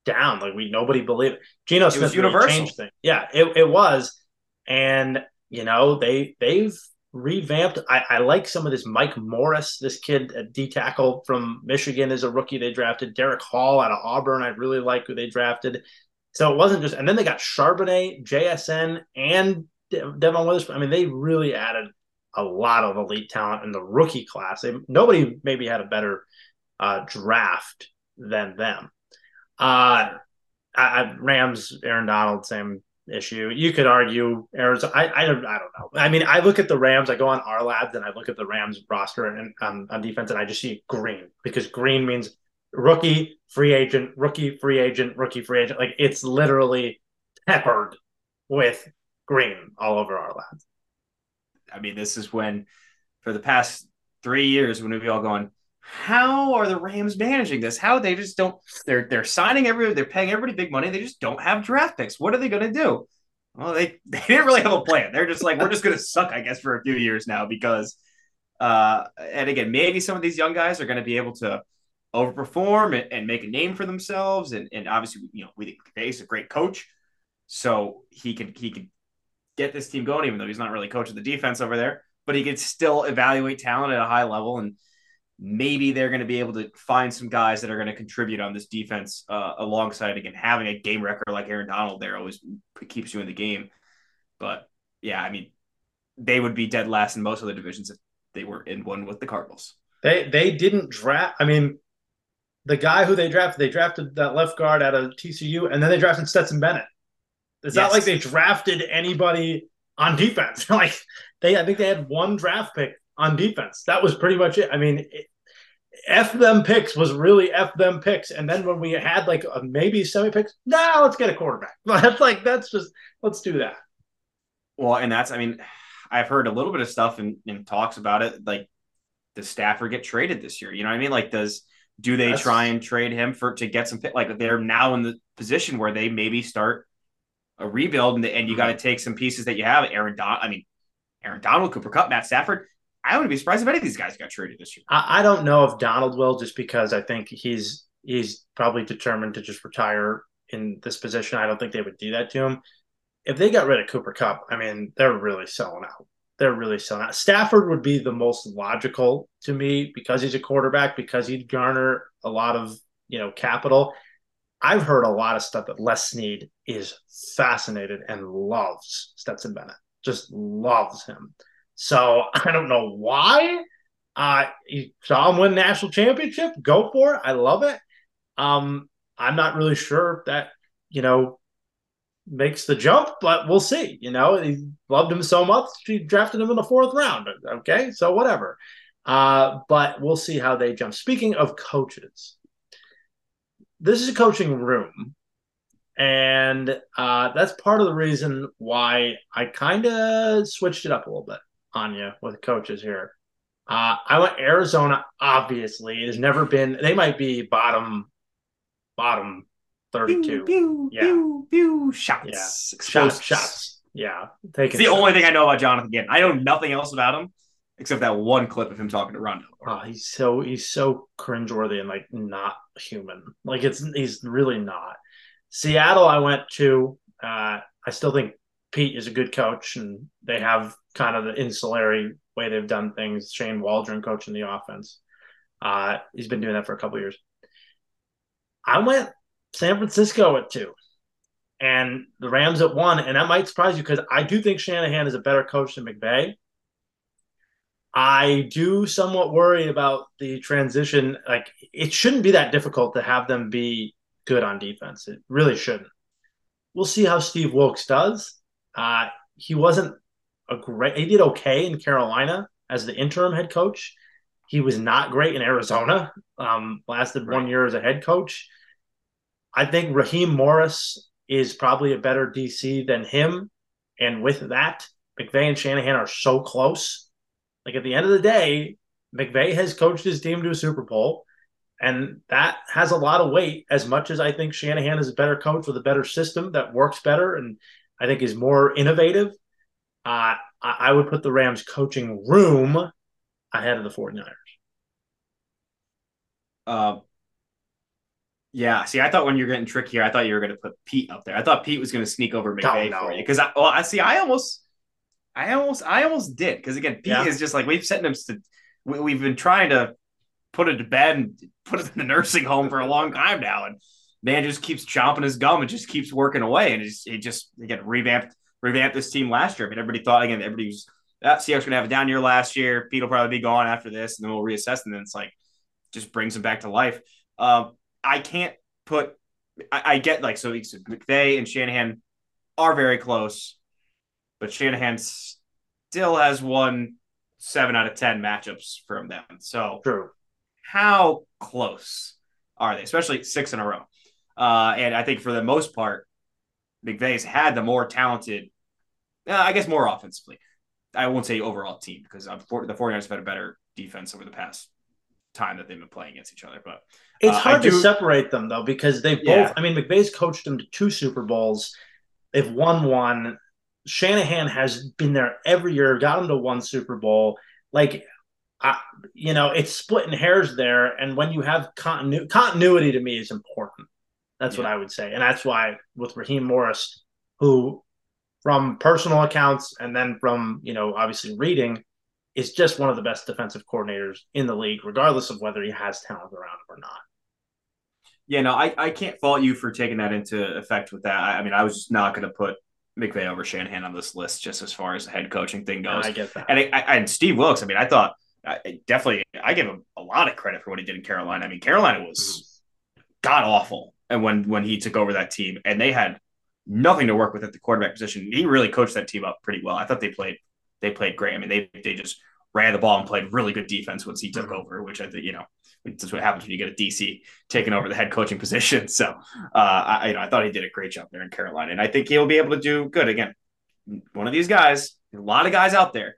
down. Like we nobody believed it. Geno Smith it changed things. Yeah, it, it was. And you know, they they've revamped. I, I like some of this Mike Morris, this kid at D tackle from Michigan is a rookie they drafted. Derek Hall out of Auburn. I really like who they drafted. So it wasn't just, and then they got Charbonnet, JSN, and Devon Witherspoon. I mean, they really added a lot of elite talent in the rookie class. They, nobody maybe had a better uh, draft than them. Uh, I, Rams, Aaron Donald, same issue. You could argue Arizona. I, I, don't, I don't know. I mean, I look at the Rams. I go on Ourlads and I look at the Rams roster and on, on defense, and I just see green because green means rookie, free agent, rookie, free agent, rookie, free agent. Like it's literally peppered with green all over Ourlads. I mean, this is when, for the past three years, when we've all going, how are the Rams managing this? How they just don't they're they're signing every they're paying everybody big money. They just don't have draft picks. What are they gonna do? Well, they, they didn't really have a plan. They're just like, we're just gonna suck, I guess, for a few years now because uh and again, maybe some of these young guys are gonna be able to overperform and, and make a name for themselves. And and obviously, you know, we think he's a great coach. So he can he can get this team going, even though he's not really coaching the defense over there. But he could still evaluate talent at a high level, and maybe they're going to be able to find some guys that are going to contribute on this defense uh, alongside again having a game record like Aaron Donald there always keeps you in the game. But yeah, I mean, they would be dead last in most of the divisions if they were in one with the Cardinals. They they didn't draft. I mean, the guy who they drafted, they drafted that left guard out of TCU, and then they drafted Stetson Bennett. It's yes. not like they drafted anybody on defense. like they, I think they had one draft pick on defense. That was pretty much it. I mean, it, F them picks was really F them picks. And then when we had like a maybe semi picks, now let's get a quarterback. That's like, that's just, let's do that. Well, and that's, I mean, I've heard a little bit of stuff in, in talks about it. Like, does Stafford get traded this year? You know what I mean? Like, does, do they that's... try and trade him for to get some pick? like they're now in the position where they maybe start a rebuild, and, and you got to mm-hmm. take some pieces that you have. Aaron Don, I mean, Aaron Donald, Cooper Kupp, Matt Stafford. I wouldn't be surprised if any of these guys got traded this year. I, I don't know if Donald will, just because I think he's he's probably determined to just retire in this position. I don't think they would do that to him. If they got rid of Cooper Kupp, I mean, they're really selling out. they're really selling out. Stafford would be the most logical to me because he's a quarterback, because he'd garner a lot of you know capital. I've heard a lot of stuff that Les Snead is fascinated and loves Stetson Bennett, just loves him. So I don't know why. Uh, you saw him win national championship. Go for it. I love it. Um, I'm not really sure that you know makes the jump, but we'll see. You know, he loved him so much, she drafted him in the fourth round. Okay, so whatever. Uh, but we'll see how they jump. Speaking of coaches, this is a coaching room. And uh, that's part of the reason why I kind of switched it up a little bit on you with coaches here. Uh, I went Arizona, obviously. It has never been, they might be bottom, bottom 32. Pew, pew, yeah. pew, pew, shots. Yeah. Shots, shots. Yeah. It's the shots. only thing I know about Jonathan Gannon. I know nothing else about him except that one clip of him talking to Rondo. Oh, he's so he's so cringeworthy and like not human. Like it's he's really not. Seattle, I went to. Uh, I still think Pete is a good coach, and they have kind of the insulary way they've done things. Shane Waldron coaching the offense. Uh, he's been doing that for a couple years. I went San Francisco at two, and the Rams at one, and that might surprise you because I do think Shanahan is a better coach than McVay. I do somewhat worry about the transition. Like, it shouldn't be that difficult to have them be good on defense. It really shouldn't. We'll see how Steve Wilks does. Uh, he wasn't a great, he did okay in Carolina as the interim head coach. He was not great in Arizona, um, lasted one year as a head coach. I think Raheem Morris is probably a better DC than him. And with that, McVay and Shanahan are so close. Like at the end of the day, McVay has coached his team to a Super Bowl, and that has a lot of weight. As much as I think Shanahan is a better coach with a better system that works better, and I think is more innovative, uh, I, would put the Rams coaching room ahead of the 49ers. Uh, yeah. See, I thought when you're getting trickier, I thought you were going to put Pete up there. I thought Pete was going to sneak over McVay no. for you because I, well, I see. I almost, I almost, I almost did because again, Pete Yeah. is just like we've sent him to. We, we've been trying to put it to bed and put it in the nursing home for a long time now, and man just keeps chomping his gum and just keeps working away, and it just, it just again revamped revamped this team last year. I mean, everybody thought again, everybody was. Uh, Seahawks going to have a down year last year. Pete will probably be gone after this, and then we'll reassess. And then it's like, just brings him back to life. Um, I can't put. I, I get like so. McVay and Shanahan are very close, but Shanahan still has won seven out of ten matchups from them. So True. How close are they? Especially six in a row. Uh, and I think for the most part, McVay's had the more talented, uh, I guess, more offensively. I won't say overall team because uh, for- the 49ers have had a better defense over the past time that they've been playing against each other. But It's Uh, I hard to separate them though because they both. Yeah. I mean, McVay's coached them to two Super Bowls. They've won one. Shanahan has been there every year, got them to one Super Bowl. Like, I, you know, it's splitting hairs there. And when you have continu- continuity, to me is important. That's what I would say, and that's why with Raheem Morris, who, from personal accounts and then from you know obviously reading, is just one of the best defensive coordinators in the league, regardless of whether he has talent around him or not. yeah, no, I, I can't fault you for taking that into effect with that. I, I mean, I was just not going to put McVay over Shanahan on this list just as far as the head coaching thing goes. I get that. And I, I, and Steve Wilks, I mean, I thought I, definitely I give him a lot of credit for what he did in Carolina. I mean, Carolina was god awful, and when when he took over that team, and they had nothing to work with at the quarterback position. He really coached that team up pretty well. I thought they played they played great. I mean, they they just ran the ball and played really good defense once he took Mhm. over, which I think you know that's what happens when you get a DC taking over the head coaching position. So uh, I you know I thought he did a great job there in Carolina, and I think he'll be able to do good again. One of these guys, a lot of guys out there,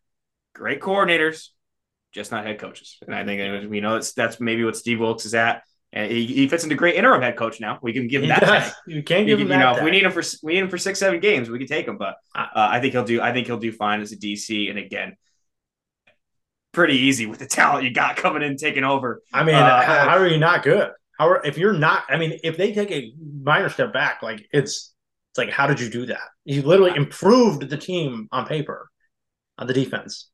great coordinators, just not head coaches. And I think we know that's that's maybe what Steve Wilks is at. And he, he fits into great interim head coach now. We can give him He that. does. You can't You, give him can- you that know, if we need him for we need him for six, seven games, we can take him. But uh, Uh, I think he'll do. I think he'll do fine as a DC. And again, pretty easy with the talent you got coming in, taking over. I mean, Uh, how, how are you not good? How are, if you're not? I mean, if they take a minor step back, like it's it's like how did you do that? You literally improved the team on paper. on the defense.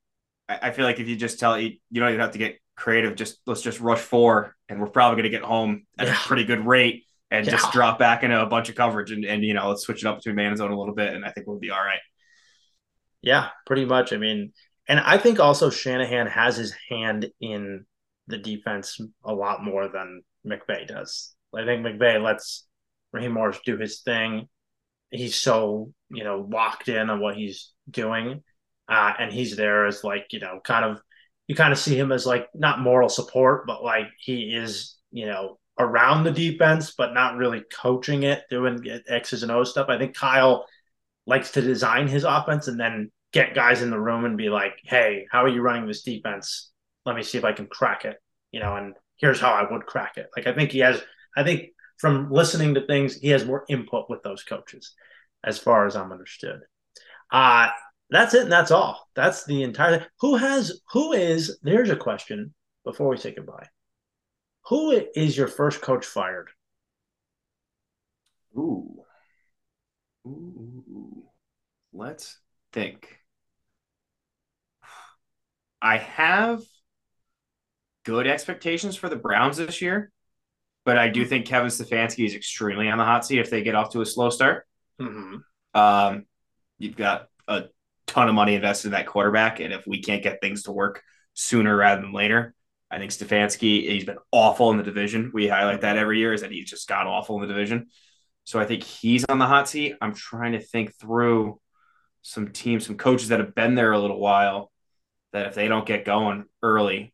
I feel like if you just tell you, you don't even have to get creative. Just let's just rush four, and we're probably going to get home at yeah. a pretty good rate, and yeah. just drop back into a bunch of coverage, and, and you know let's switch it up between man and zone a little bit, and I think we'll be all right. Yeah, pretty much. I mean, and I think also Shanahan has his hand in the defense a lot more than McVay does. I think McVay lets Raheem Morris do his thing. He's so you know locked in on what he's doing, uh, and he's there as like you know kind of you kind of see him as like not moral support, but like he is you know around the defense, but not really coaching it, doing X's and O stuff. I think Kyle likes to design his offense and then get guys in the room and be like, "Hey, how are you running this defense? Let me see if I can crack it." You know, and here's how I would crack it. Like I think he has. I think from listening to things, he has more input with those coaches, as far as I'm understood. Uh that's it, and that's all. That's the entire. Who has? Who is? There's a question before we say goodbye. Who is your first coach fired? Ooh. Ooh. Let's think. I have good expectations for the Browns this year, but I do think Kevin Stefanski is extremely on the hot seat if they get off to a slow start. Mm-hmm. Um, you've got a ton of money invested in that quarterback, and if we can't get things to work sooner rather than later, I think Stefanski he's been awful in the division. We highlight that every year is that he's just got awful in the division. So I think he's on the hot seat. I'm trying to think through some teams, some coaches that have been there a little while that if they don't get going early,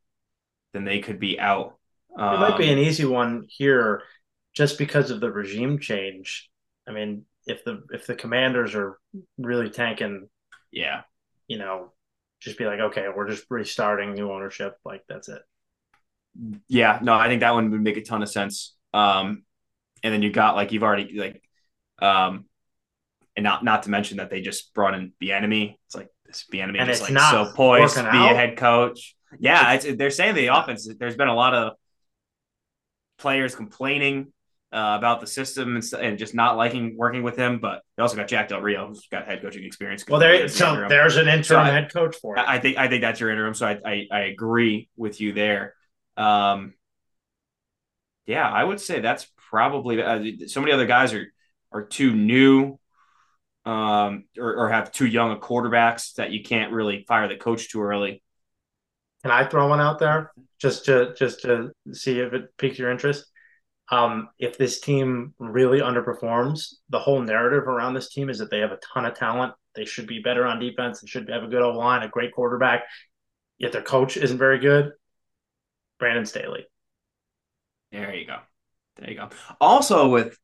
then they could be out. Um, it might be an um, easy one here just because of the regime change. I mean, if the if the commanders are really tanking, yeah, you know, just be like, okay, we're just restarting new ownership, like that's it. Yeah, no, I think that one would make a ton of sense. Um, and then you got like you've already like, um, and not not to mention that they just brought in the enemy. It's like this Bieniemy is like so poised to be out. a head coach. Yeah, they're saying the offense. There's been a lot of players complaining uh, about the system and, and, just not liking working with him. But they also got Jack Del Rio, who's got head coaching experience. Well, there, so the there's an interim so I, head coach for it. I think I think that's your interim. So I I, I agree with you there. Um, yeah, I would say that's probably uh, so many other guys are are too new um, or, or have too young a quarterbacks that you can't really fire the coach too early. Can I throw one out there just to just to see if it piques your interest? Um, if this team really underperforms, the whole narrative around this team is that they have a ton of talent. They should be better on defense. They should have a good O line, a great quarterback. Yet their coach isn't very good. Brandon Staley. There you go. There you go. Also with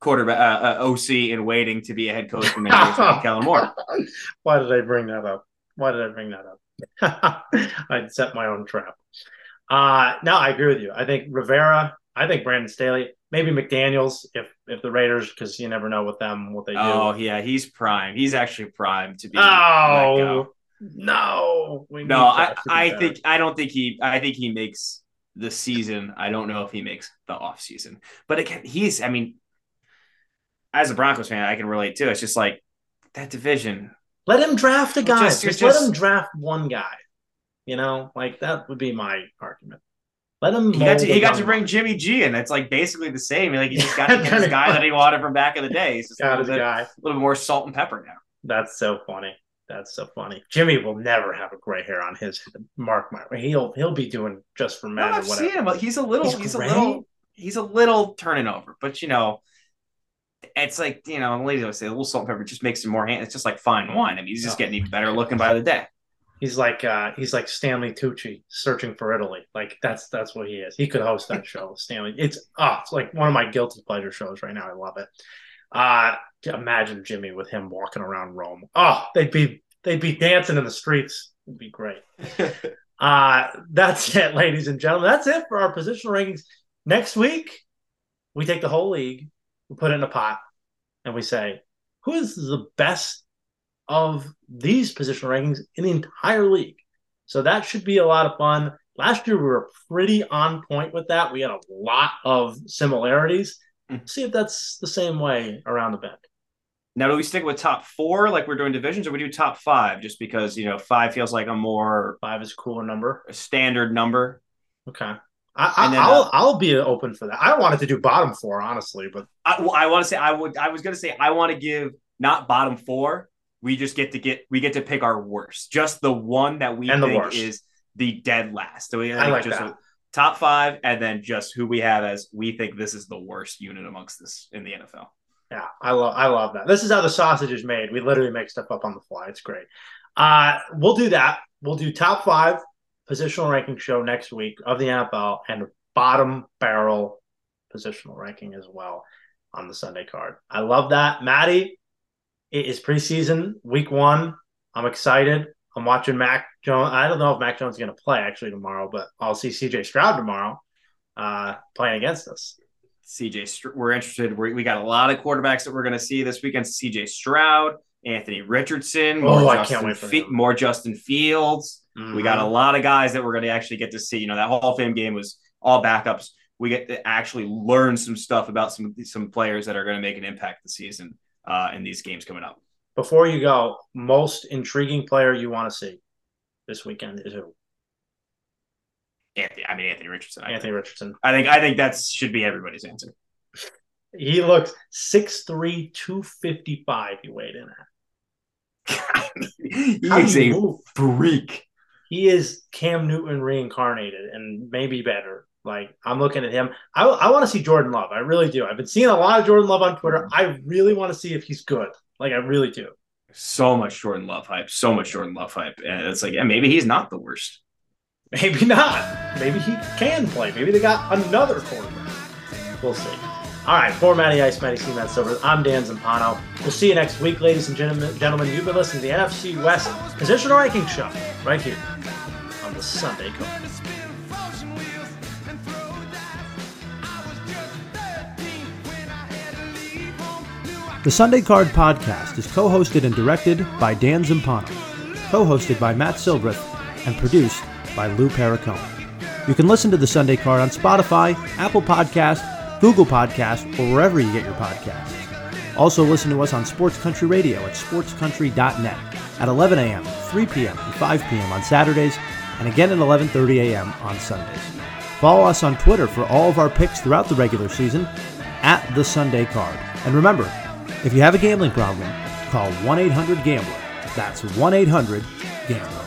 quarterback uh, uh, OC in waiting to be a head coach for many years, Kellen Moore. Why did I bring that up? Why did I bring that up? I'd set my own trap. Uh, no, I agree with you. I think Rivera. I think Brandon Staley. Maybe McDaniel's if if the Raiders because you never know with them what they do. Oh yeah, he's prime. He's actually prime to be. Oh no, no. I I think I don't think he. I think he makes the season. I don't know if he makes the off season, but again, he's. I mean, as a Broncos fan, I can relate too. It's just like that division. Let him draft a guy. Just, just, just let him draft one guy. You know, like that would be my argument. Let him. He got to, he got to bring Jimmy G, and it's like basically the same. Like he just got this guy that he wanted from back in the day. He's just got a little, bit, guy. a little more salt and pepper now. That's so funny. That's so funny. Jimmy will never have a gray hair on his head. Mark my he'll he'll be doing just for men. No, I've seen him. He's a little. He's, he's a little. He's a little turning over, but you know, it's like you know, the ladies always say a little salt and pepper just makes him more hand. It's just like fine wine. I mean, he's just getting even better looking by the day. He's like uh he's like Stanley Tucci searching for Italy. Like that's that's what he is. He could host that show, Stanley. It's oh, it's like one of my guilty pleasure shows right now. I love it. Uh imagine Jimmy with him walking around Rome. Oh, they'd be they'd be dancing in the streets. It'd be great. uh that's it, ladies and gentlemen. That's it for our positional rankings. Next week, we take the whole league we put it in a pot, and we say, who is the best of these positional rankings in the entire league? So that should be a lot of fun. Last year we were pretty on point with that. We had a lot of similarities. Mm. See if that's the same way around the bend. Now, do we stick with top four like we're doing divisions, or we do top five just because you know five feels like a more Five is a cooler number. A standard number? Okay. I, I, then, I'll uh, I'll be open for that. I wanted to do bottom four, honestly, but I, well, I want to say I would. I was going to say I want to give not bottom four. We just get to get we get to pick our worst, just the one that we And think is the dead last. So we I like just that. a top five, and then just who we have as we think this is the worst unit amongst this in the NFL. Yeah, I love I love that. This is how the sausage is made. We literally make stuff up on the fly. It's great. Uh, we'll do that. We'll do top five positional ranking show next week of the NFL and bottom barrel positional ranking as well on the Sunday card. I love that, Matty. It is preseason week one. I'm excited. I'm watching Mac Jones. I don't know if Mac Jones is going to play actually tomorrow, but I'll see CJ Stroud tomorrow uh, playing against us. CJ, we're interested. we we got a lot of quarterbacks that we're going to see this weekend. CJ Stroud, Anthony Richardson, Oh, I Justin can't wait for Fe- more Justin Fields. We got a lot of guys that we're going to actually get to see. You know, that Hall of Fame game was all backups. We get to actually learn some stuff about some some players that are going to make an impact this season uh, in these games coming up. before you go, most intriguing player you want to see this weekend is who? Anthony, I mean Anthony Richardson. I, Anthony Richardson. I think I think that should be everybody's answer. He looks 6'3, 255 he weighed in at. he How is a move? freak. He is Cam Newton reincarnated and maybe better. Like I'm looking at him. I, I want to see Jordan Love. I really do. I've been seeing a lot of Jordan Love on Twitter. I really want to see if he's good. Like I really do. So much Jordan Love hype. So much Jordan Love hype, and it's like, yeah, maybe he's not the worst. Maybe not. Maybe he can play. Maybe they got another quarterback. We'll see. All right, for Matty Ice, Matty C, Matt Silver, I'm Dan Zampano. We'll see you next week, ladies and gentlemen. Gentlemen, you've been listening to the NFC West Positional Ranking Show right here on the Sunday Card. The Sunday Card Podcast is co hosted and directed by Dan Zampano, co hosted by Matt Silbreth, and produced by Lou Perricone. You can listen to The Sunday Card on Spotify, Apple Podcast, Google Podcast, or wherever you get your podcasts. Also, listen to us on Sports Country Radio at sportscountry.net at 11 a.m., 3 p.m., and 5 p.m. on Saturdays, and again at 11:30 a.m. on Sundays. Follow us on Twitter for all of our picks throughout the regular season at the Sunday Card. And remember, if you have a gambling problem, call 1 800 Gambler. That's 1 800 Gambler.